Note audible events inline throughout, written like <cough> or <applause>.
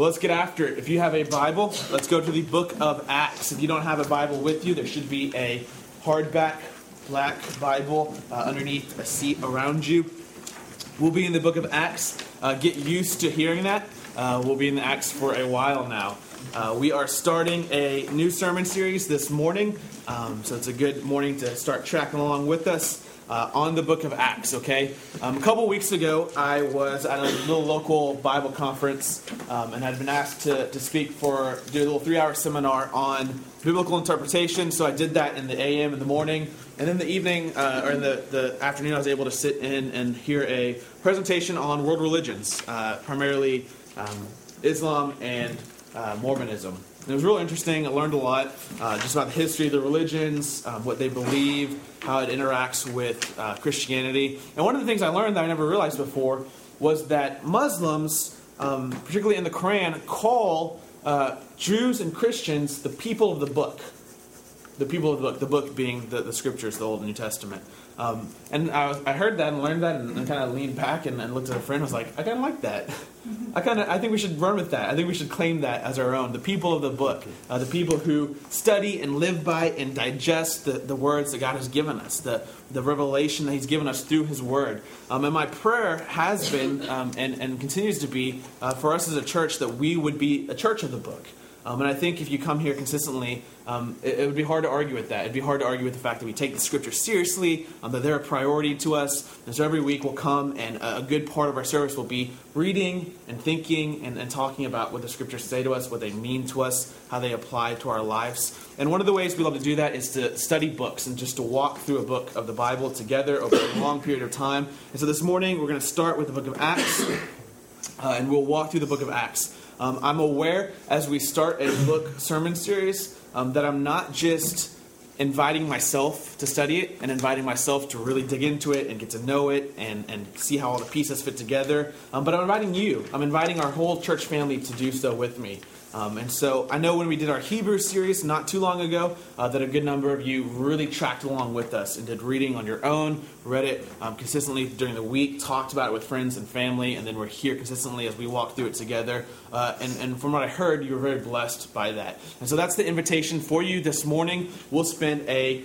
Well, let's get after it. If you have a Bible, let's go to the book of Acts. If you don't have a Bible with you, there should be a hardback black Bible uh, underneath a seat around you. We'll be in the book of Acts. Uh, get used to hearing that. Uh, we'll be in the Acts for a while now. Uh, we are starting a new sermon series this morning, um, so it's a good morning to start tracking along with us uh, on the book of Acts, okay? Um, a couple weeks ago, I was at a little local Bible conference um, and I'd been asked to, to speak for, do a little three hour seminar on biblical interpretation. So I did that in the AM in the morning. And in the evening, uh, or in the, the afternoon, I was able to sit in and hear a presentation on world religions, uh, primarily um, Islam and uh, Mormonism. It was real interesting. I learned a lot uh, just about the history of the religions, um, what they believe, how it interacts with uh, Christianity. And one of the things I learned that I never realized before was that Muslims, um, particularly in the Quran, call uh, Jews and Christians the people of the book. The people of the book, the book being the, the scriptures, the Old and New Testament. Um, and I, was, I, heard that and learned that and, and kind of leaned back and, and, looked at a friend and was like, I kind of like that. Mm-hmm. <laughs> I kind of I think we should run with that. I think we should claim that as our own. The people of the book, uh, the people who study and live by and digest the, the words that God has given us, the, the revelation that He's given us through His Word. Um, and my prayer has been um, and, and continues to be uh, for us as a church that we would be a church of the book. Um, and I think if you come here consistently, um, it, it, would be hard to argue with that. It'd be hard to argue with the fact that we take the scripture seriously, um, that they're a priority to us. And so every week we'll come, and a, a good part of our service will be reading and thinking and, and, talking about what the scriptures say to us, what they mean to us, how they apply to our lives. And one of the ways we love to do that is to study books and just to walk through a book of the Bible together over a long period of time. And so this morning we're going to start with the book of Acts, <coughs> uh, and we'll walk through the book of Acts. Um, I'm aware as we start a book sermon series um, that I'm not just inviting myself to study it and inviting myself to really dig into it and get to know it and, and see how all the pieces fit together. Um, but I'm inviting you, I'm inviting our whole church family to do so with me. Um, and so I know when we did our Hebrew series not too long ago uh, that a good number of you really tracked along with us and did reading on your own, read it um, consistently during the week, talked about it with friends and family, and then we're here consistently as we walk through it together. Uh, and, and from what I heard, you were very blessed by that. And so that's the invitation for you this morning. We'll spend a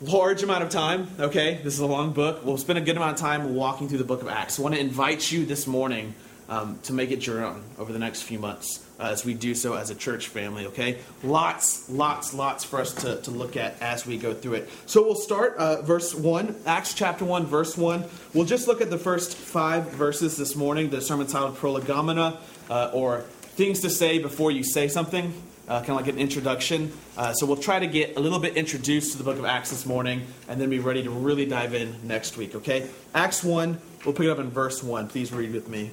large amount of time, okay? This is a long book. We'll spend a good amount of time walking through the book of Acts. I want to invite you this morning um, to make it your own over the next few months uh, as we do so as a church family, okay? Lots, lots, lots for us to, to look at as we go through it. So we'll start uh, verse 1, Acts chapter 1, verse 1. We'll just look at the first five verses this morning, the sermon titled Prolegomena, uh, or Things to Say Before You Say Something. Uh, kind of like an introduction. Uh, so we'll try to get a little bit introduced to the book of Acts this morning and then be ready to really dive in next week, okay? Acts 1, we'll pick it up in verse 1. Please read with me.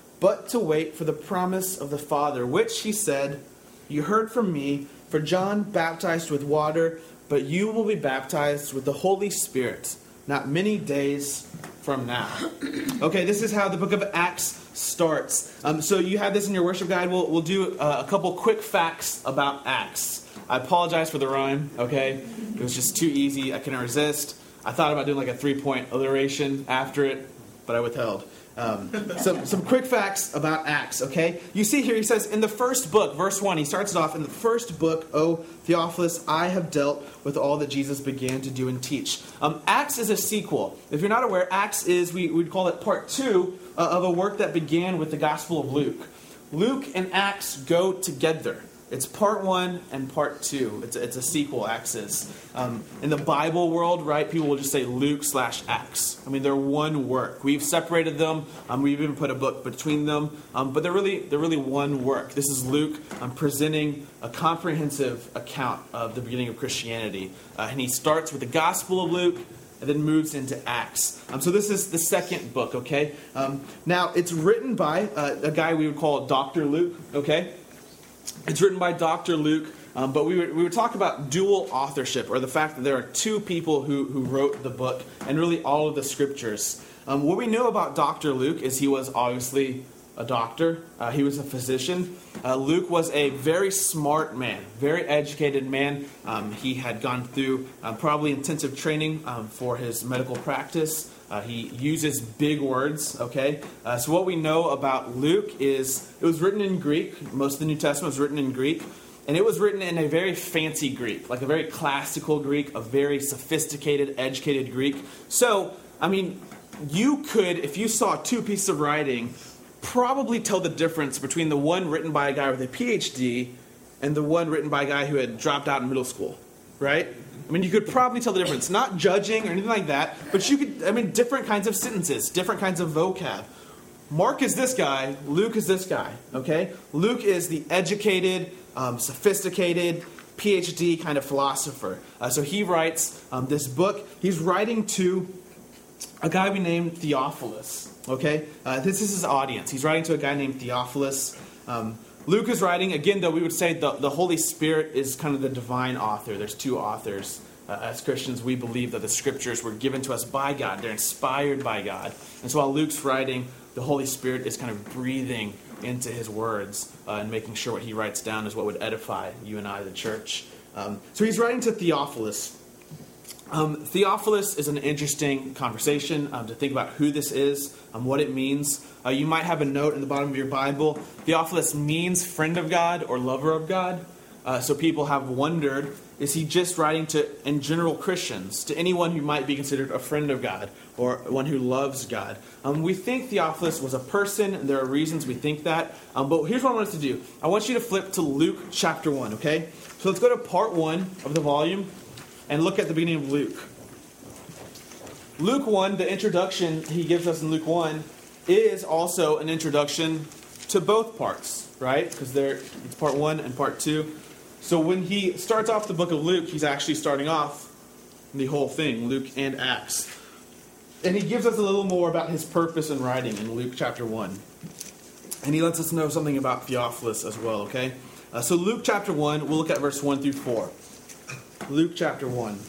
but to wait for the promise of the Father, which he said, You heard from me, for John baptized with water, but you will be baptized with the Holy Spirit not many days from now. <clears throat> Okay, this is how the book of Acts starts. Um, so you have this in your worship guide. We'll, we'll do uh, a couple quick facts about Acts. I apologize for the rhyme, okay? It was just too easy. I couldn't resist. I thought about doing like a three point alliteration after it, but I withheld. Um, some, some quick facts about Acts, okay? You see here, he says, in the first book, verse 1, he starts it off, in the first book, O Theophilus, I have dealt with all that Jesus began to do and teach. Um, Acts is a sequel. If you're not aware, Acts is, we would call it part two uh, of a work that began with the Gospel of Luke. Luke and Acts go together. It's part one and part two. It's a, it's a sequel axis. Um, in the Bible world, right, people will just say Luke slash Acts. I mean, they're one work. We've separated them. Um, we've even put a book between them, um, but they're really they're really one work. This is Luke um, presenting a comprehensive account of the beginning of Christianity, uh, and he starts with the Gospel of Luke and then moves into Acts. Um, so this is the second book, okay? Um, now, it's written by uh, a guy we would call Dr. Luke, okay? It's written by Dr. Luke. Um, but we would, we would talk about dual authorship, or the fact that there are two people who, who wrote the book and really all of the scriptures. Um, what we know about Dr. Luke is he was obviously a doctor, uh, he was a physician. Uh, Luke was a very smart man, very educated man. Um, he had gone through uh, probably intensive training um, for his medical practice. Uh, he uses big words, okay? Uh, so, what we know about Luke is it was written in Greek. Most of the New Testament was written in Greek. And it was written in a very fancy Greek, like a very classical Greek, a very sophisticated, educated Greek. So, I mean, you could, if you saw two pieces of writing, probably tell the difference between the one written by a guy with a PhD and the one written by a guy who had dropped out in middle school, right? I mean, you could probably tell the difference. Not judging or anything like that, but you could, I mean, different kinds of sentences, different kinds of vocab. Mark is this guy, Luke is this guy, okay? Luke is the educated, um, sophisticated, PhD kind of philosopher. Uh, so he writes um, this book. He's writing to a guy we named Theophilus. Okay, uh, this is his audience. He's writing to a guy named Theophilus. Um, Luke is writing again, though we would say the, the Holy Spirit is kind of the divine author. There's two authors. Uh, as Christians, we believe that the scriptures were given to us by God. They're inspired by God. And so while Luke's writing, the Holy Spirit is kind of breathing into his words uh, and making sure what he writes down is what would edify you and I, the church. Um, so he's writing to Theophilus. Um, Theophilus is an interesting conversation um, to think about who this is, um, what it means. Uh, you might have a note in the bottom of your Bible. Theophilus means friend of God or lover of God. Uh, so people have wondered is he just writing to, in general, Christians, to anyone who might be considered a friend of God or one who loves God? Um, we think Theophilus was a person, and there are reasons we think that. Um, but here's what I want us to do I want you to flip to Luke chapter 1, okay? So let's go to part 1 of the volume and look at the beginning of Luke. Luke 1, the introduction he gives us in Luke 1, is also an introduction to both parts, right? Because there it's part 1 and part 2. So when he starts off the book of Luke, he's actually starting off the whole thing, Luke and Acts. And he gives us a little more about his purpose in writing in Luke chapter 1. And he lets us know something about Theophilus as well, okay? Uh, so, Luke chapter 1, we'll look at verse 1 through 4. Luke chapter 1.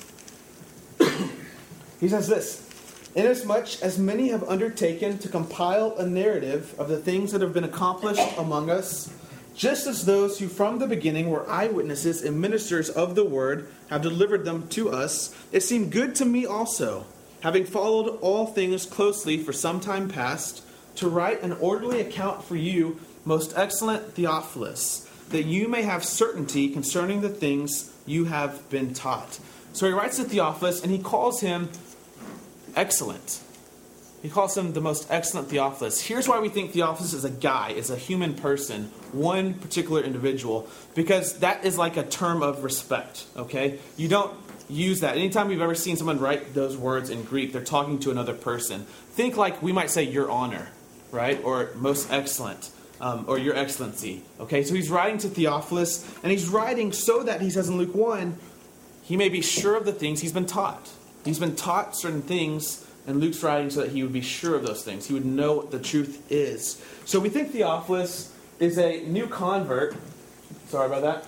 he says this Inasmuch as many have undertaken to compile a narrative of the things that have been accomplished among us, just as those who from the beginning were eyewitnesses and ministers of the word have delivered them to us, it seemed good to me also, having followed all things closely for some time past, to write an orderly account for you, most excellent Theophilus, that you may have certainty concerning the things you have been taught. So he writes to Theophilus and he calls him excellent. He calls him the most excellent Theophilus. Here's why we think Theophilus is a guy, is a human person, one particular individual, because that is like a term of respect, okay? You don't use that. Anytime you've ever seen someone write those words in Greek, they're talking to another person. Think like we might say, Your Honor, right? Or most excellent. Um, or Your Excellency. Okay, so he's writing to Theophilus, and he's writing so that he says in Luke 1, he may be sure of the things he's been taught. He's been taught certain things and Luke's writing so that he would be sure of those things. He would know what the truth is. So we think Theophilus is a new convert. Sorry about that.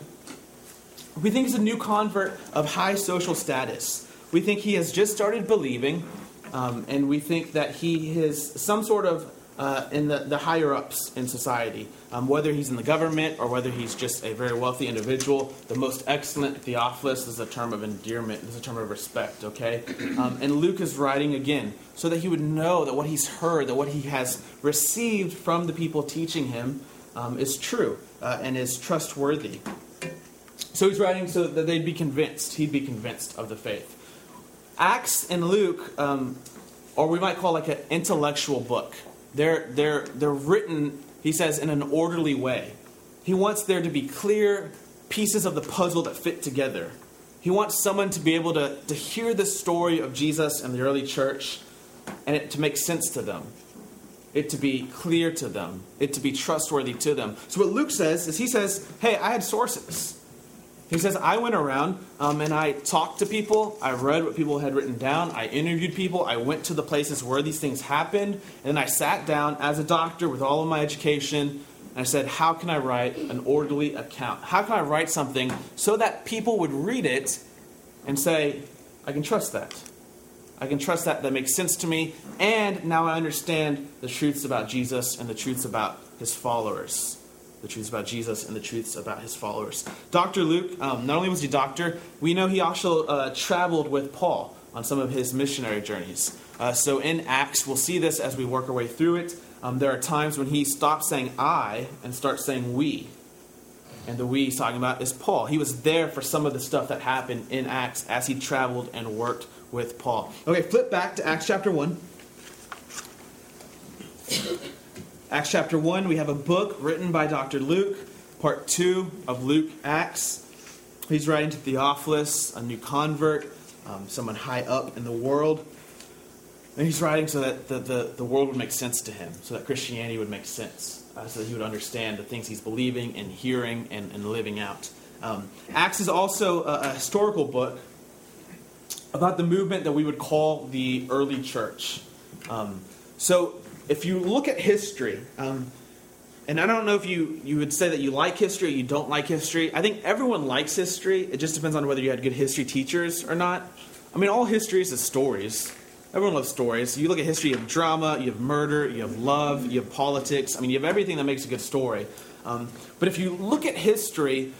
We think he's a new convert of high social status. We think he has just started believing, um, and we think that he is some sort of uh, in the, the higher ups in society, um, whether he's in the government or whether he's just a very wealthy individual. The most excellent Theophilus is a term of endearment, is a term of respect, okay? <clears throat> Um, and Luke is writing again so that he would know that what he's heard, that what he has received from the people teaching him um, is true uh, and is trustworthy. So he's writing so that they'd be convinced, he'd be convinced of the faith. Acts and Luke, um, or we might call like an intellectual book. They're, they're, they're written, he says, in an orderly way. He wants there to be clear pieces of the puzzle that fit together. He wants someone to be able to, to hear the story of Jesus and the early church and it to make sense to them, it to be clear to them, it to be trustworthy to them. So, what Luke says is he says, Hey, I had sources. He says, I went around um, and I talked to people. I read what people had written down. I interviewed people. I went to the places where these things happened. And then I sat down as a doctor with all of my education. And I said, How can I write an orderly account? How can I write something so that people would read it and say, I can trust that? I can trust that. That makes sense to me. And now I understand the truths about Jesus and the truths about his followers the truths about Jesus and the truths about his followers. Dr. Luke, um, not only was he doctor, we know he also uh, traveled with Paul on some of his missionary journeys. Uh, so in Acts, we'll see this as we work our way through it. Um, there are times when he stops saying I and starts saying we. And the we he's talking about is Paul. He was there for some of the stuff that happened in Acts as he traveled and worked with Paul. Okay, flip back to Acts chapter 1. Acts chapter 1, we have a book written by Dr. Luke, part 2 of Luke Acts. He's writing to Theophilus, a new convert, um, someone high up in the world. And he's writing so that the, the, the world would make sense to him, so that Christianity would make sense, uh, so that he would understand the things he's believing and hearing and, and living out. Um, Acts is also a, a historical book about the movement that we would call the early church. Um, so if you look at history, um, and I don't know if you, you would say that you like history or you don't like history. I think everyone likes history. It just depends on whether you had good history teachers or not. I mean, all history is stories. Everyone loves stories. You look at history, you have drama, you have murder, you have love, you have politics. I mean, you have everything that makes a good story. Um, but if you look at history,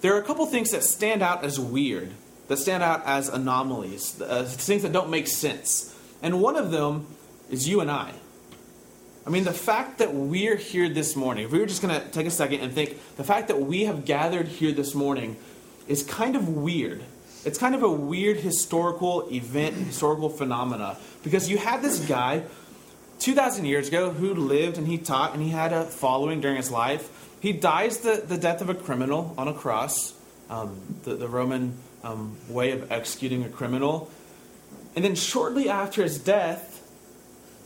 there are a couple things that stand out as weird, that stand out as anomalies, uh, things that don't make sense. And one of them is you and I. I mean, the fact that we're here this morning, if we were just going to take a second and think, the fact that we have gathered here this morning is kind of weird. It's kind of a weird historical event, historical phenomena, because you had this guy 2,000 years ago who lived and he taught and he had a following during his life. He dies the, the death of a criminal on a cross, um, the, the Roman um, way of executing a criminal. And then shortly after his death,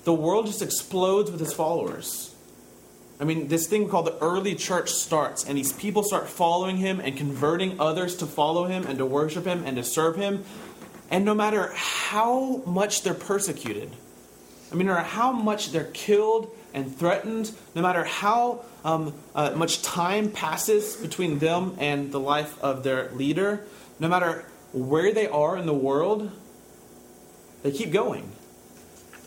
the world just explodes with his followers. I mean, this thing called the early church starts, and these people start following him and converting others to follow him and to worship him and to serve him. And no matter how much they're persecuted, I mean, no matter how much they're killed and threatened, no matter how um, uh, much time passes between them and the life of their leader, no matter where they are in the world, they keep going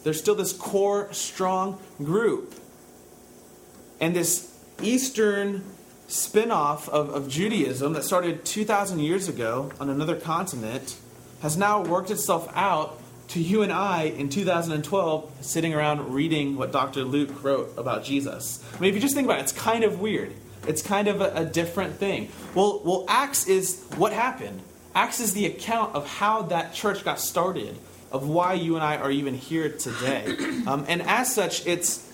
there's still this core, strong group. And this Eastern spin off of, of Judaism that started 2,000 years ago on another continent has now worked itself out to you and I in 2012 sitting around reading what Dr. Luke wrote about Jesus. I mean, if you just think about it, it's kind of weird. It's kind of a, a different thing. Well, well, Acts is what happened. Acts is the account of how that church got started of why you and I are even here today. <clears throat> Um, and as such, it's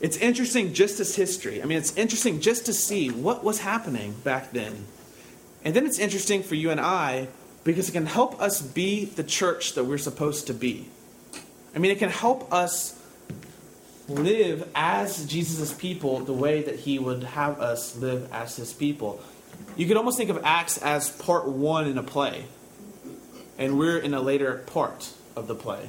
it's interesting just as history. I mean, it's interesting just to see what was happening back then. And then it's interesting for you and I because it can help us be the church that we're supposed to be. I mean, it can help us live as Jesus' people the way that he would have us live as his people. You could almost think of Acts as part one in a play and we're in a later part of the play.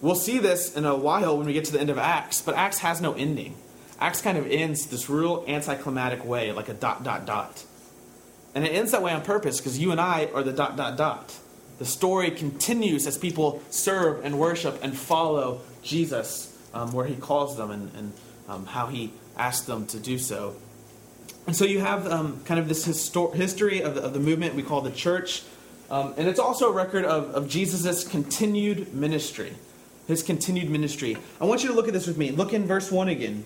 We'll see this in a while when we get to the end of Acts, but Acts has no ending. Acts kind of ends this real anticlimactic way, like a dot, dot, dot. And it ends that way on purpose because you and I are the dot, dot, dot. The story continues as people serve and worship and follow Jesus um, where he calls them and, and um, how he asks them to do so. And so you have um, kind of this histor- history of the, of the movement we call the church. Um, and it's also a record of, of Jesus' continued ministry. His continued ministry. I want you to look at this with me. Look in verse 1 again.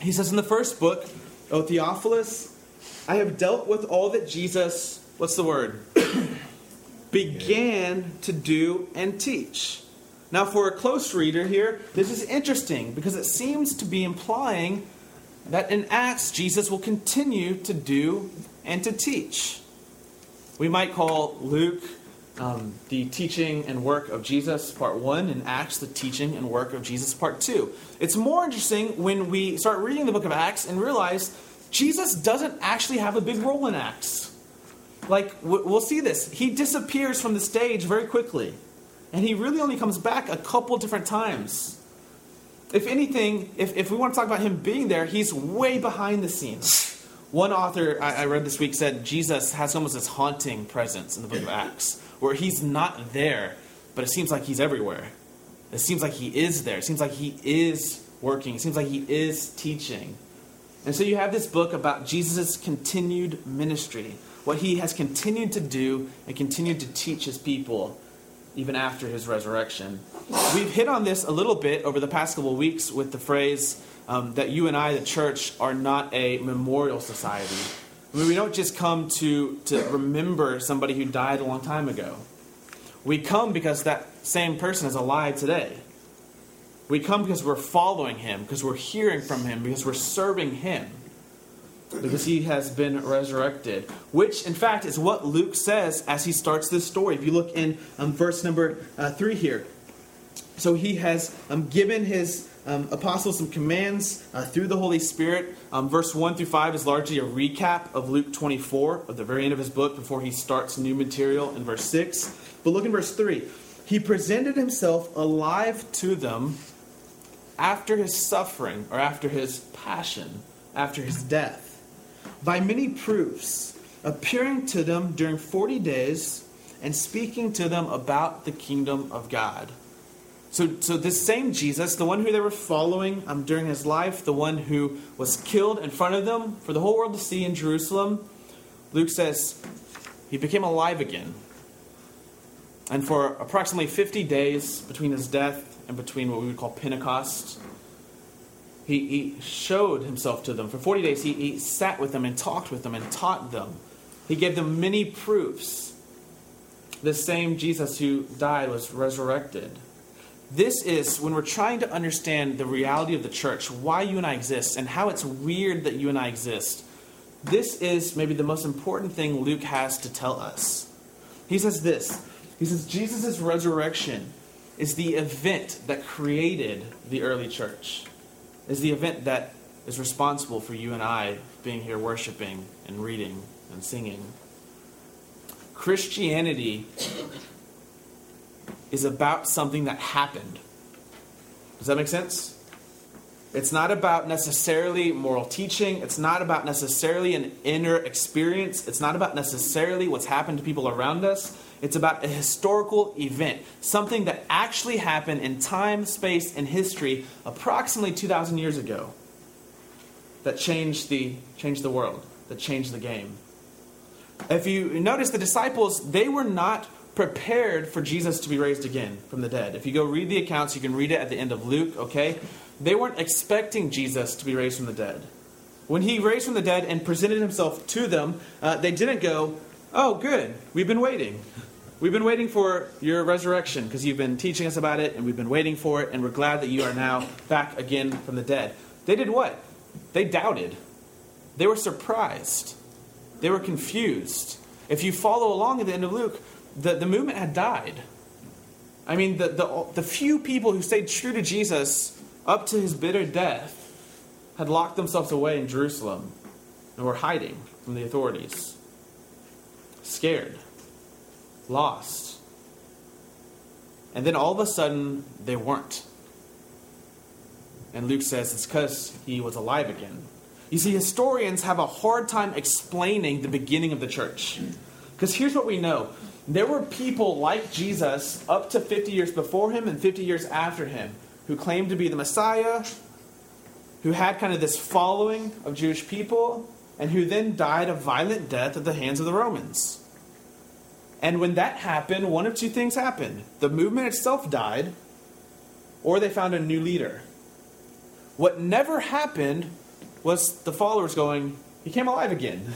He says in the first book, O Theophilus, I have dealt with all that Jesus, what's the word? <clears throat> began to do and teach. Now, for a close reader here, this is interesting because it seems to be implying that in Acts, Jesus will continue to do and to teach. We might call Luke um, the teaching and work of Jesus, part one, and Acts the teaching and work of Jesus, part two. It's more interesting when we start reading the book of Acts and realize Jesus doesn't actually have a big role in Acts. like we'll see this. He disappears from the stage very quickly, and he really only comes back a couple different times. If anything, if, if we want to talk about him being there, he's way behind the scenes. <laughs> One author I, I read this week said Jesus has almost this haunting presence in the book of Acts, where he's not there, but it seems like he's everywhere. It seems like he is there. It seems like he is working. It seems like he is teaching. And so you have this book about Jesus' continued ministry, what he has continued to do and continued to teach his people even after his resurrection. We've hit on this a little bit over the past couple weeks with the phrase um, that you and I, the church, are not a memorial society. I mean, we don't just come to, to remember somebody who died a long time ago. We come because that same person is alive today. We come because we're following him, because we're hearing from him, because we're serving him, because he has been resurrected. Which, in fact, is what Luke says as he starts this story. If you look in um, verse number uh, 3 here. So he has um, given his um, apostles some commands uh, through the Holy Spirit. Um, verse 1 through 5 is largely a recap of Luke 24, of the very end of his book, before he starts new material in verse 6. But look in verse 3. He presented himself alive to them after his suffering, or after his passion, after his death, by many proofs, appearing to them during 40 days and speaking to them about the kingdom of God. So, so this same Jesus, the one who they were following um, during his life, the one who was killed in front of them for the whole world to see in Jerusalem, Luke says he became alive again. And for approximately 50 days between his death and between what we would call Pentecost, he, he showed himself to them. For 40 days, he, he sat with them and talked with them and taught them. He gave them many proofs. The same Jesus who died was resurrected. This is when we're trying to understand the reality of the church, why you and I exist, and how it's weird that you and I exist. This is maybe the most important thing Luke has to tell us. He says this He says, Jesus' resurrection is the event that created the early church, is the event that is responsible for you and I being here worshiping and reading and singing. Christianity is about something that happened. Does that make sense? It's not about necessarily moral teaching. It's not about necessarily an inner experience. It's not about necessarily what's happened to people around us. It's about a historical event, something that actually happened in time, space, and history approximately 2,000 years ago that changed the, changed the world, that changed the game. If you notice, the disciples, they were not prepared for Jesus to be raised again from the dead. If you go read the accounts, you can read it at the end of Luke, okay? They weren't expecting Jesus to be raised from the dead. When he raised from the dead and presented himself to them, uh, they didn't go, Oh, good, we've been waiting. We've been waiting for your resurrection because you've been teaching us about it and we've been waiting for it and we're glad that you are now back again from the dead. They did what? They doubted. They were surprised. They were confused. If you follow along at the end of Luke, the, the movement had died. I mean, the, the, the few people who stayed true to Jesus up to his bitter death had locked themselves away in Jerusalem and were hiding from the authorities. Scared, lost. And then all of a sudden, they weren't. And Luke says it's because he was alive again. You see, historians have a hard time explaining the beginning of the church. Because here's what we know there were people like Jesus up to 50 years before him and 50 years after him who claimed to be the Messiah, who had kind of this following of Jewish people, and who then died a violent death at the hands of the Romans. And when that happened, one of two things happened the movement itself died, or they found a new leader. What never happened was the followers going, He came alive again.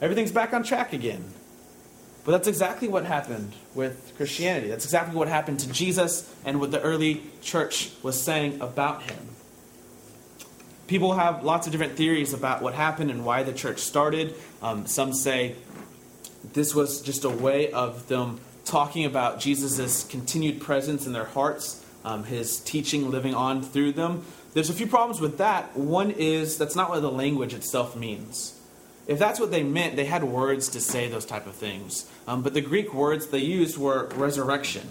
Everything's back on track again. But that's exactly what happened with Christianity. That's exactly what happened to Jesus and what the early church was saying about him. People have lots of different theories about what happened and why the church started. Um, some say this was just a way of them talking about Jesus' continued presence in their hearts, um, his teaching living on through them. There's a few problems with that. One is that's not what the language itself means. If that's what they meant, they had words to say those type of things. Um, but the Greek words they used were resurrection.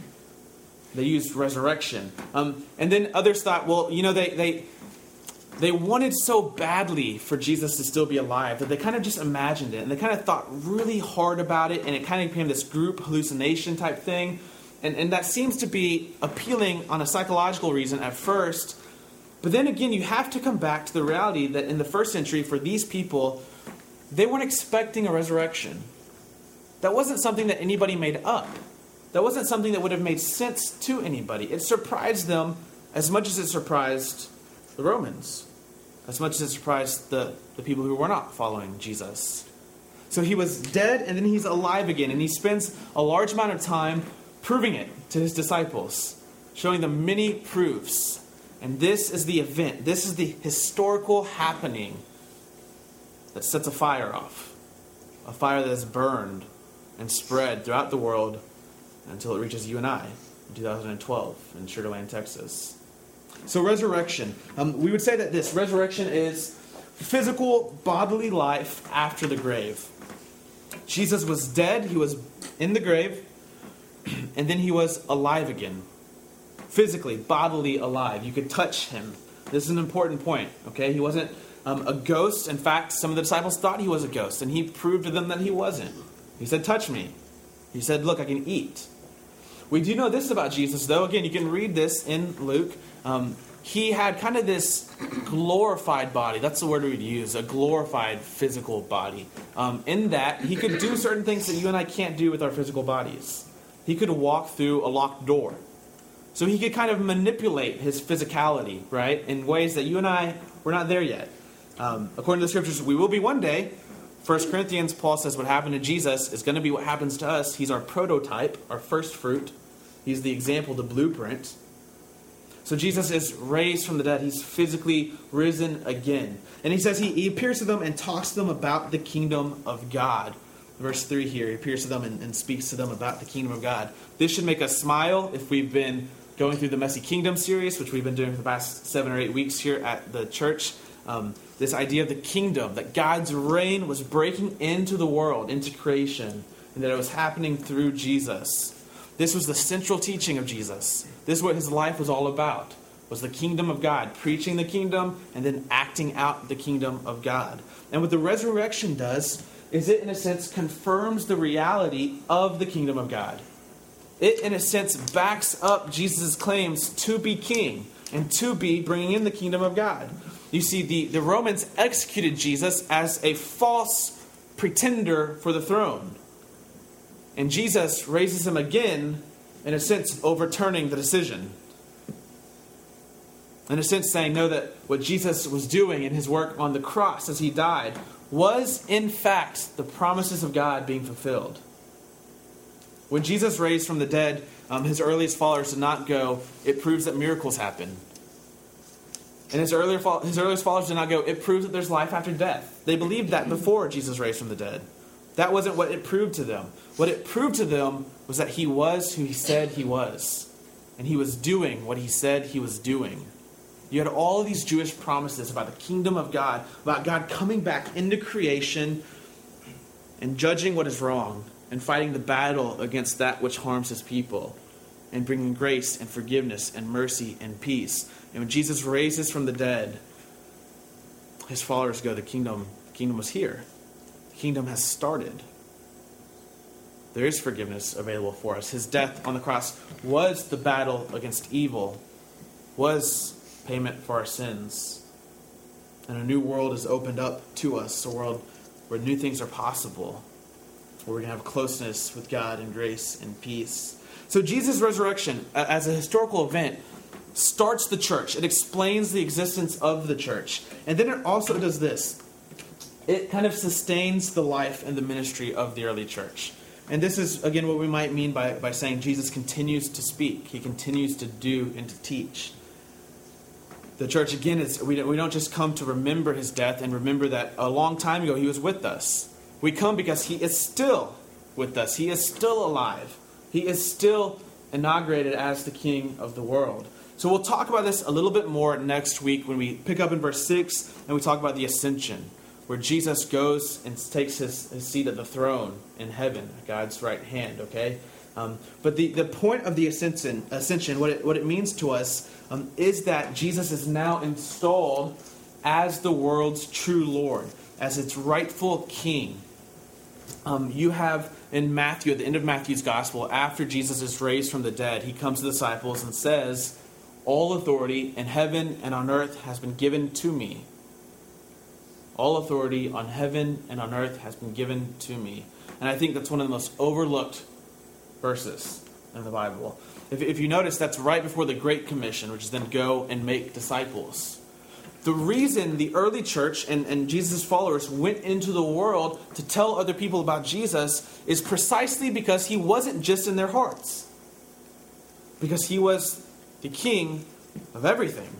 They used resurrection. Um, and then others thought, well, you know, they, they, they wanted so badly for Jesus to still be alive that they kind of just imagined it. And they kind of thought really hard about it, and it kind of became this group hallucination type thing. And, and that seems to be appealing on a psychological reason at first. But then again, you have to come back to the reality that in the first century, for these people, they weren't expecting a resurrection. That wasn't something that anybody made up. That wasn't something that would have made sense to anybody. It surprised them as much as it surprised the Romans, as much as it surprised the, the people who were not following Jesus. So he was dead and then he's alive again, and he spends a large amount of time proving it to his disciples, showing them many proofs. And this is the event, this is the historical happening that sets a fire off. A fire that is burned and spread throughout the world until it reaches you and I in 2012 in Sugar Land, Texas. So, resurrection. Um, we would say that this resurrection is physical bodily life after the grave. Jesus was dead, he was in the grave, <clears throat> and then he was alive again. Physically, bodily alive. You could touch him. This is an important point, okay? He wasn't um, a ghost. In fact, some of the disciples thought he was a ghost, and he proved to them that he wasn't. He said, Touch me. He said, Look, I can eat. We do know this about Jesus, though. Again, you can read this in Luke. Um, he had kind of this glorified body. That's the word we'd use a glorified physical body. Um, in that, he could do certain things that you and I can't do with our physical bodies. He could walk through a locked door. So he could kind of manipulate his physicality, right, in ways that you and I, we're not there yet. Um, according to the scriptures, we will be one day. First Corinthians, Paul says what happened to Jesus is going to be what happens to us. He's our prototype, our first fruit. He's the example, the blueprint. So Jesus is raised from the dead. He's physically risen again. And he says he, he appears to them and talks to them about the kingdom of God. Verse 3 here, he appears to them and, and speaks to them about the kingdom of God. This should make us smile if we've been going through the Messy Kingdom series, which we've been doing for the past seven or eight weeks here at the church. Um, this idea of the kingdom, that God's reign was breaking into the world, into creation, and that it was happening through Jesus. This was the central teaching of Jesus. This is what his life was all about. Was the kingdom of God, preaching the kingdom and then acting out the kingdom of God. And what the resurrection does is it in a sense confirms the reality of the kingdom of God. It in a sense backs up Jesus' claims to be king and to be bringing in the kingdom of God. You see, the, the Romans executed Jesus as a false pretender for the throne. And Jesus raises him again, in a sense, overturning the decision. In a sense, saying, no, that what Jesus was doing in his work on the cross as he died was, in fact, the promises of God being fulfilled. When Jesus raised from the dead, um, his earliest followers did not go, it proves that miracles happen. And his, earlier, his earliest followers did not go, it proves that there's life after death. They believed that before Jesus raised from the dead. That wasn't what it proved to them. What it proved to them was that he was who he said he was. And he was doing what he said he was doing. You had all these Jewish promises about the kingdom of God, about God coming back into creation and judging what is wrong and fighting the battle against that which harms his people and bringing grace and forgiveness and mercy and peace. And when Jesus raises from the dead, his followers go, the kingdom, the kingdom was here. The kingdom has started. There is forgiveness available for us. His death on the cross was the battle against evil, was payment for our sins. And a new world is opened up to us, a world where new things are possible, where going to have closeness with God and grace and peace. So, Jesus' resurrection as a historical event starts the church. It explains the existence of the church. And then it also does this it kind of sustains the life and the ministry of the early church. And this is, again, what we might mean by, by saying Jesus continues to speak, he continues to do and to teach. The church, again, is we we don't just come to remember his death and remember that a long time ago he was with us. We come because he is still with us, he is still alive, he is still inaugurated as the king of the world. So we'll talk about this a little bit more next week when we pick up in verse 6 and we talk about the ascension. where Jesus goes and takes his, his seat at the throne in heaven, God's right hand, okay? Um, but the, the point of the ascension, ascension what, it, what it means to us, um, is that Jesus is now installed as the world's true Lord, as its rightful king. Um, you have in Matthew, at the end of Matthew's gospel, after Jesus is raised from the dead, he comes to the disciples and says, All authority in heaven and on earth has been given to me. All authority on heaven and on earth has been given to me. And I think that's one of the most overlooked verses in the Bible. If, if you notice, that's right before the Great Commission, which is then go and make disciples. The reason the early church and, and Jesus' followers went into the world to tell other people about Jesus is precisely because he wasn't just in their hearts. Because he was the king of everything.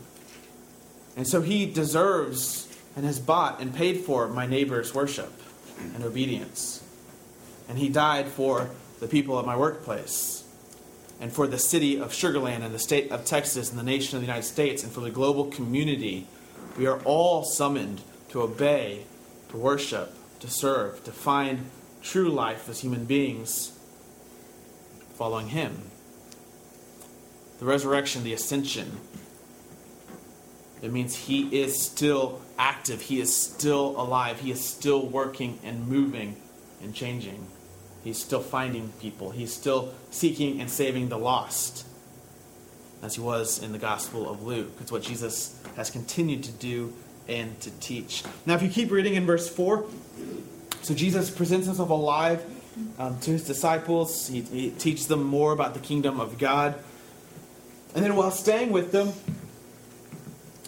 And so he deserves and has bought and paid for my neighbor's worship and obedience. And he died for the people at my workplace and for the city of Sugar Land and the state of Texas and the nation of the United States and for the global community. We are all summoned to obey, to worship, to serve, to find true life as human beings following Him. The resurrection, the ascension, it means He is still active, He is still alive, He is still working and moving and changing. He's still finding people. He's still seeking and saving the lost, as he was in the Gospel of Luke. It's what Jesus has continued to do and to teach. Now, if you keep reading in verse 4, so Jesus presents himself alive um, to his disciples. He, he teaches them more about the kingdom of God. And then while staying with them,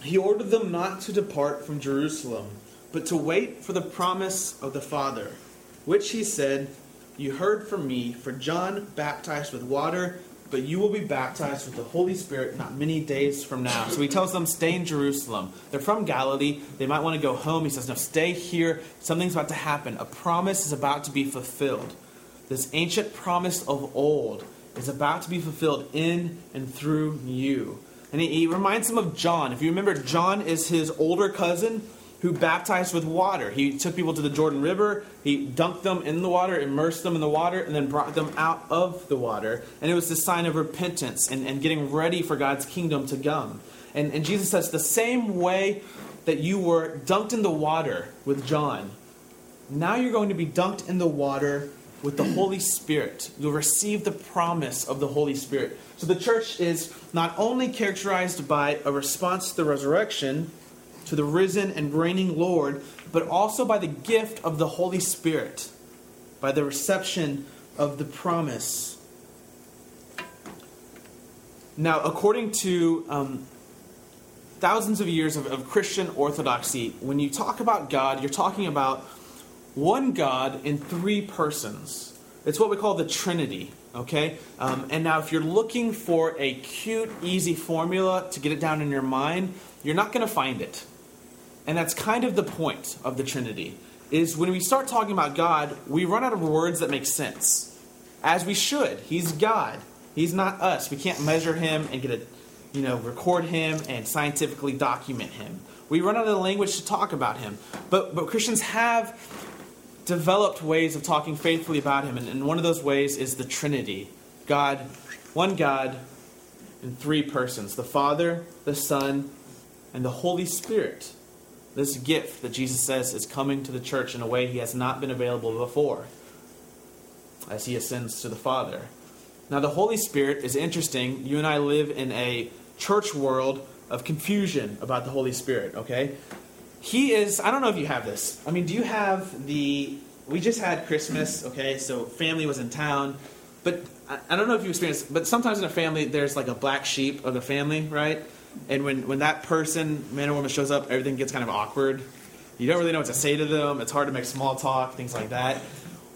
he ordered them not to depart from Jerusalem, but to wait for the promise of the Father, which he said, You heard from me, for John baptized with water, but you will be baptized with the Holy Spirit not many days from now. So he tells them, Stay in Jerusalem. They're from Galilee. They might want to go home. He says, No, stay here. Something's about to happen. A promise is about to be fulfilled. This ancient promise of old is about to be fulfilled in and through you. And he, he reminds them of John. If you remember, John is his older cousin who baptized with water. He took people to the Jordan River, he dunked them in the water, immersed them in the water, and then brought them out of the water. And it was the sign of repentance and, and getting ready for God's kingdom to come. And, and Jesus says, the same way that you were dunked in the water with John, now you're going to be dunked in the water with the Holy Spirit. You'll receive the promise of the Holy Spirit. So the church is not only characterized by a response to the resurrection, to the risen and reigning Lord, but also by the gift of the Holy Spirit, by the reception of the promise. Now, according to um, thousands of years of, of Christian orthodoxy, when you talk about God, you're talking about one God in three persons. It's what we call the Trinity, okay? Um, and now, if you're looking for a cute, easy formula to get it down in your mind, you're not going to find it. And that's kind of the point of the Trinity. Is when we start talking about God, we run out of words that make sense. As we should. He's God. He's not us. We can't measure him and get a you know, record him and scientifically document him. We run out of language to talk about him. But but Christians have developed ways of talking faithfully about him, and, and one of those ways is the Trinity. God, one God in three persons the Father, the Son, and the Holy Spirit this gift that Jesus says is coming to the church in a way he has not been available before as he ascends to the Father. Now, the Holy Spirit is interesting. You and I live in a church world of confusion about the Holy Spirit, okay? He is, I don't know if you have this. I mean, do you have the, we just had Christmas, okay? So family was in town. But I don't know if you experienced, but sometimes in a family, there's like a black sheep of the family, right? And when, when that person, man or woman, shows up, everything gets kind of awkward. You don't really know what to say to them. It's hard to make small talk, things like that.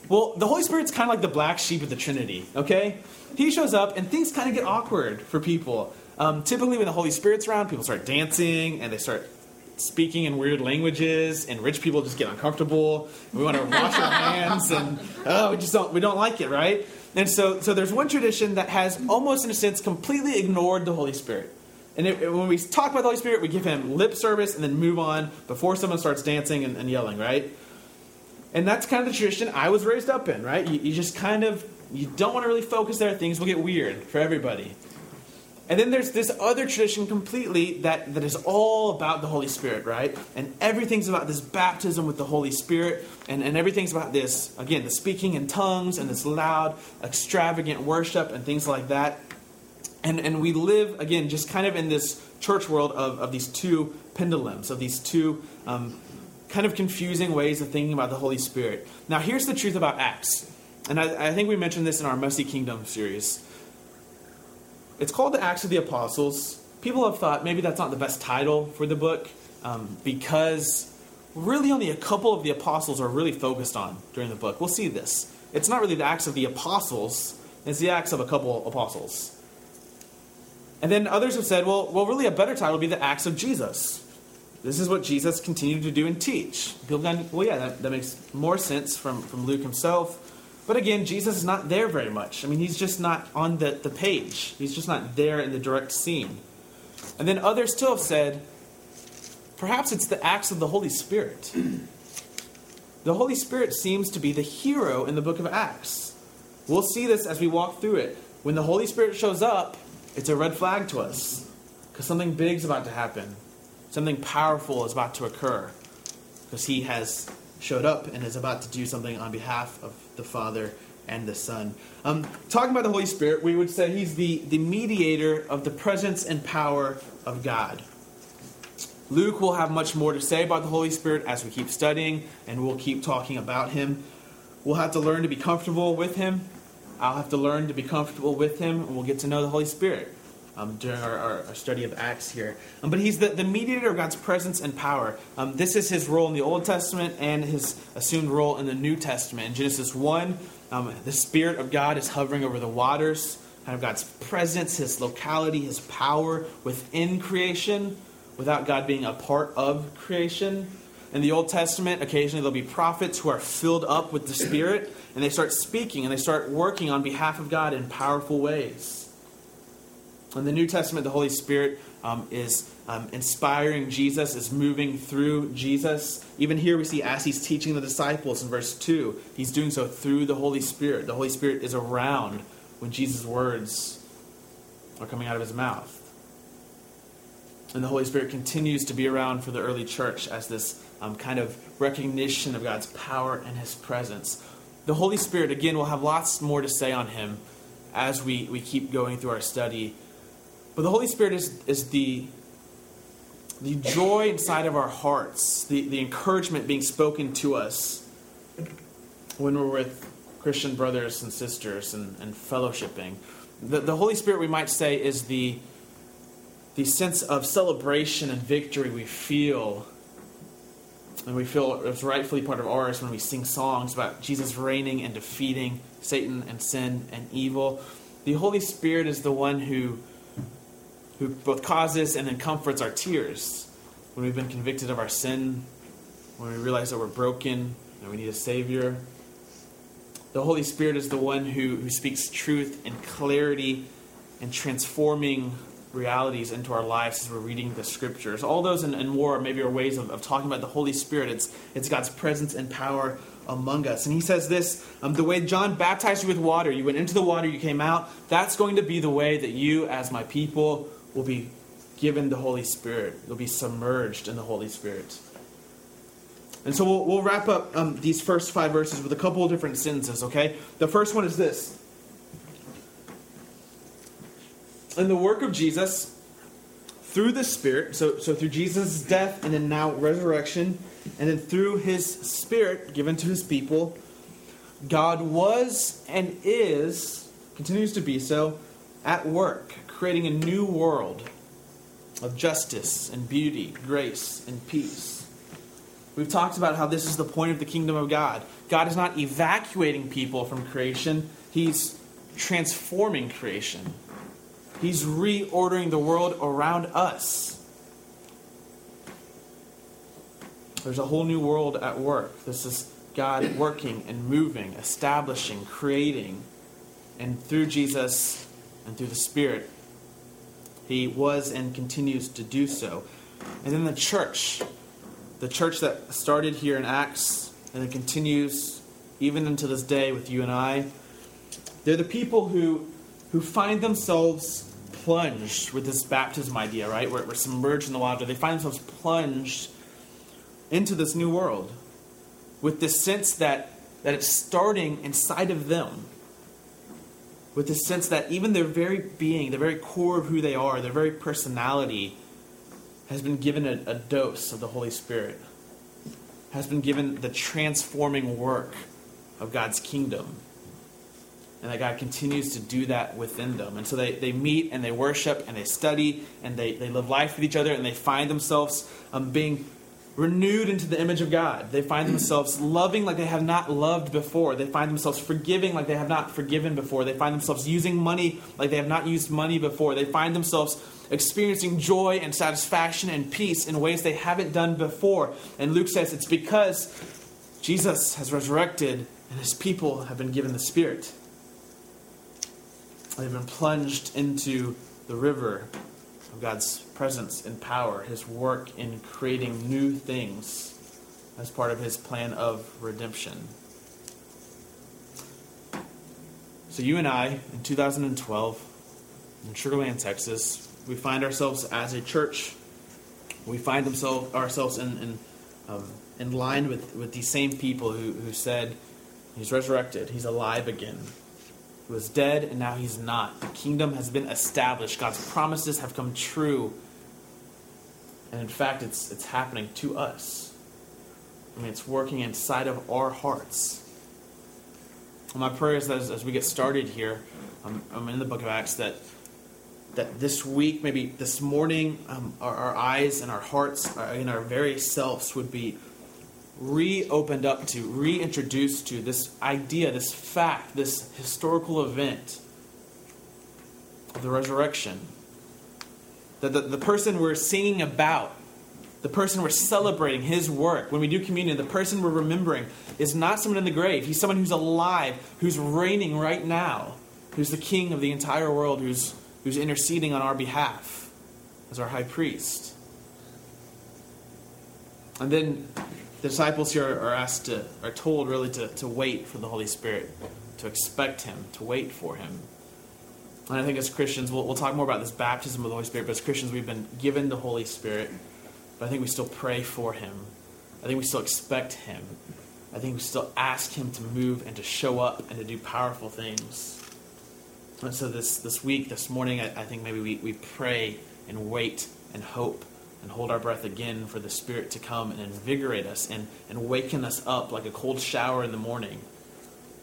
Well, the Holy Spirit's kind of like the black sheep of the Trinity, okay? He shows up and things kind of get awkward for people. Um, typically, when the Holy Spirit's around, people start dancing and they start speaking in weird languages, and rich people just get uncomfortable. We want to wash our hands, and oh, we just don't we don't like it, right? And so, so there's one tradition that has almost, in a sense, completely ignored the Holy Spirit. And it, when we talk about the Holy Spirit, we give him lip service and then move on before someone starts dancing and, and yelling, right? And that's kind of the tradition I was raised up in, right? You, you just kind of you don't want to really focus there. Things will get weird for everybody. And then there's this other tradition completely that, that is all about the Holy Spirit, right? And everything's about this baptism with the Holy Spirit, and, and everything's about this, again, the speaking in tongues and this loud, extravagant worship and things like that. And, and we live, again, just kind of in this church world of, of these two pendulums, of these two um, kind of confusing ways of thinking about the Holy Spirit. Now, here's the truth about Acts. And I, I think we mentioned this in our Messy Kingdom series. It's called the Acts of the Apostles. People have thought maybe that's not the best title for the book um, because really only a couple of the apostles are really focused on during the book. We'll see this. It's not really the Acts of the Apostles, it's the Acts of a couple apostles. And then others have said, well, well, really a better title would be the Acts of Jesus. This is what Jesus continued to do and teach. People gone, well, yeah, that, that makes more sense from, from Luke himself. But again, Jesus is not there very much. I mean, he's just not on the, the page, he's just not there in the direct scene. And then others still have said, perhaps it's the acts of the Holy Spirit. the Holy Spirit seems to be the hero in the book of Acts. We'll see this as we walk through it. When the Holy Spirit shows up, it's a red flag to us because something big's about to happen. Something powerful is about to occur because he has showed up and is about to do something on behalf of the Father and the Son. Um, talking about the Holy Spirit, we would say he's the, the mediator of the presence and power of God. Luke will have much more to say about the Holy Spirit as we keep studying, and we'll keep talking about him. We'll have to learn to be comfortable with him. I'll have to learn to be comfortable with him, and we'll get to know the Holy Spirit um, during our, our, our, study of Acts here. Um, but he's the, the mediator of God's presence and power. Um, this is his role in the Old Testament and his assumed role in the New Testament. In Genesis 1, um, the Spirit of God is hovering over the waters, kind of God's presence, his locality, his power within creation, without God being a part of creation. In the Old Testament, occasionally there'll be prophets who are filled up with the Spirit, and they start speaking and they start working on behalf of God in powerful ways. In the New Testament, the Holy Spirit um, is um, inspiring Jesus, is moving through Jesus. Even here, we see as he's teaching the disciples in verse 2, he's doing so through the Holy Spirit. The Holy Spirit is around when Jesus' words are coming out of his mouth. And the Holy Spirit continues to be around for the early church as this um, kind of recognition of God's power and his presence. The Holy Spirit, again, will have lots more to say on him as we, we keep going through our study but the Holy Spirit is, is the, the joy inside of our hearts, the, the encouragement being spoken to us when we're with Christian brothers and sisters and, and fellowshipping. The, the Holy Spirit, we might say, is the, the sense of celebration and victory we feel. And we feel it's rightfully part of ours when we sing songs about Jesus reigning and defeating Satan and sin and evil. The Holy Spirit is the one who who both causes and then comforts our tears when we've been convicted of our sin, when we realize that we're broken and we need a Savior. The Holy Spirit is the one who, who speaks truth and clarity and transforming realities into our lives as we're reading the scriptures. All those and, and more maybe are ways of, of, talking about the Holy Spirit. It's, it's God's presence and power among us. And he says this um, the way John baptized you with water, you went into the water, you came out, that's going to be the way that you, as my people, will be given the Holy Spirit. You'll be submerged in the Holy Spirit. And so we'll, we'll wrap up um, these first five verses with a couple of different sentences, okay? The first one is this In the work of Jesus, through the Spirit, so, so through Jesus' death and then now resurrection, and then through his Spirit given to his people, God was and is, continues to be so, at work creating a new world of justice and beauty, grace and peace. We've talked about how this is the point of the kingdom of God. God is not evacuating people from creation, He's transforming creation. He's reordering the world around us. There's a whole new world at work. This is God working and moving, establishing, creating, and through Jesus and through the Spirit, He was and continues to do so. And then the church, the church that started here in Acts and it continues even into this day with you and I, they're the people who, who find themselves plunged with this baptism idea, right? We're, we're submerged in the water. They find themselves plunged into this new world with this sense that, that it's starting inside of them. With this sense that even their very being, the very core of who they are, their very personality, has been given a, a dose of the Holy Spirit, has been given the transforming work of God's kingdom and that God continues to do that within them. And so they, they meet and they worship and they study and they, they live life with each other and they find themselves um, being renewed into the image of God. They find themselves loving like they have not loved before. They find themselves forgiving like they have not forgiven before. They find themselves using money like they have not used money before. They find themselves experiencing joy and satisfaction and peace in ways they haven't done before. And Luke says it's because Jesus has resurrected and his people have been given the Spirit. They've been plunged into the river of God's presence and power, His work in creating new things as part of His plan of redemption. So, you and I, in 2012, in Sugar Land, Texas, we find ourselves as a church. We find themselves, ourselves in, in, um, in line with, with these same people who, who said, He's resurrected, He's alive again. Was dead and now he's not. The kingdom has been established. God's promises have come true. And in fact, it's, it's happening to us. I mean, it's working inside of our hearts. And my prayer is that as, as we get started here, um, I'm in the book of Acts, that, that this week, maybe this morning, um, our, our eyes and our hearts and our very selves would be reopened up to, reintroduced to this idea, this fact, this historical event of the resurrection. That the, the person we're singing about, the person we're celebrating, his work, when we do communion, the person we're remembering is not someone in the grave. He's someone who's alive, who's reigning right now, who's the king of the entire world, who's, who's interceding on our behalf as our high priest. And then the disciples here are asked to, are told really to, to wait for the Holy Spirit, to expect Him, to wait for Him. And I think as Christians, we'll, we'll talk more about this baptism of the Holy Spirit, but as Christians, we've been given the Holy Spirit, but I think we still pray for Him. I think we still expect Him. I think we still ask Him to move and to show up and to do powerful things. And so this, this week, this morning, I, I think maybe we, we pray and wait and hope and hold our breath again for the Spirit to come and invigorate us and, and waken us up like a cold shower in the morning.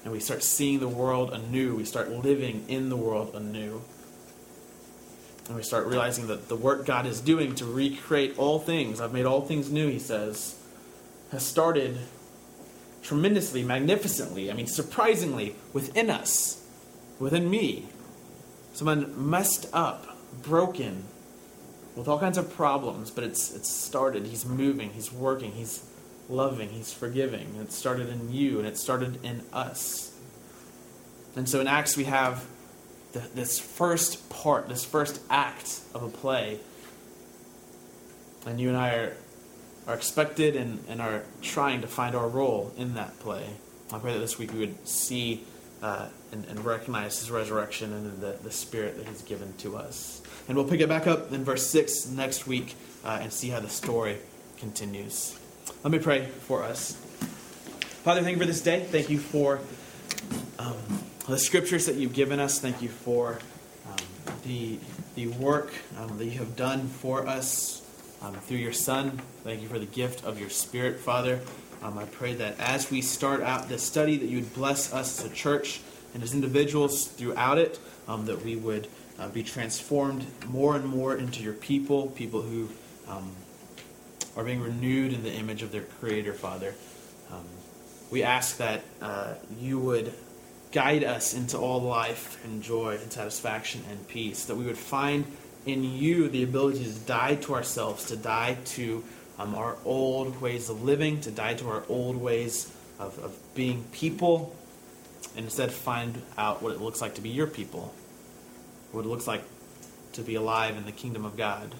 And we start seeing the world anew. We start living in the world anew. And we start realizing that the work God is doing to recreate all things, I've made all things new, he says, has started tremendously, magnificently, I mean, surprisingly, within us, within me. Someone messed up, broken, with all kinds of problems, but it's it's started. He's moving, he's working, he's loving, he's forgiving. It started in you, and it started in us. And so in Acts we have the, this first part, this first act of a play, and you and I are are expected and, and are trying to find our role in that play. I pray that this week we would see uh, and, and recognize his resurrection and the, the spirit that he's given to us. And we'll pick it back up in verse 6 next week uh, and see how the story continues. Let me pray for us. Father, thank you for this day. Thank you for um, the scriptures that you've given us. Thank you for um, the, the work um, that you have done for us um, through your Son. Thank you for the gift of your Spirit, Father. Um, I pray that as we start out this study, that you would bless us as a church and as individuals throughout it, um, that we would uh, be transformed more and more into your people, people who um, are being renewed in the image of their Creator, Father. Um, we ask that uh, you would guide us into all life and joy and satisfaction and peace, that we would find in you the ability to die to ourselves, to die to um, our old ways of living, to die to our old ways of, of being people, and instead find out what it looks like to be your people what it looks like to be alive in the kingdom of God.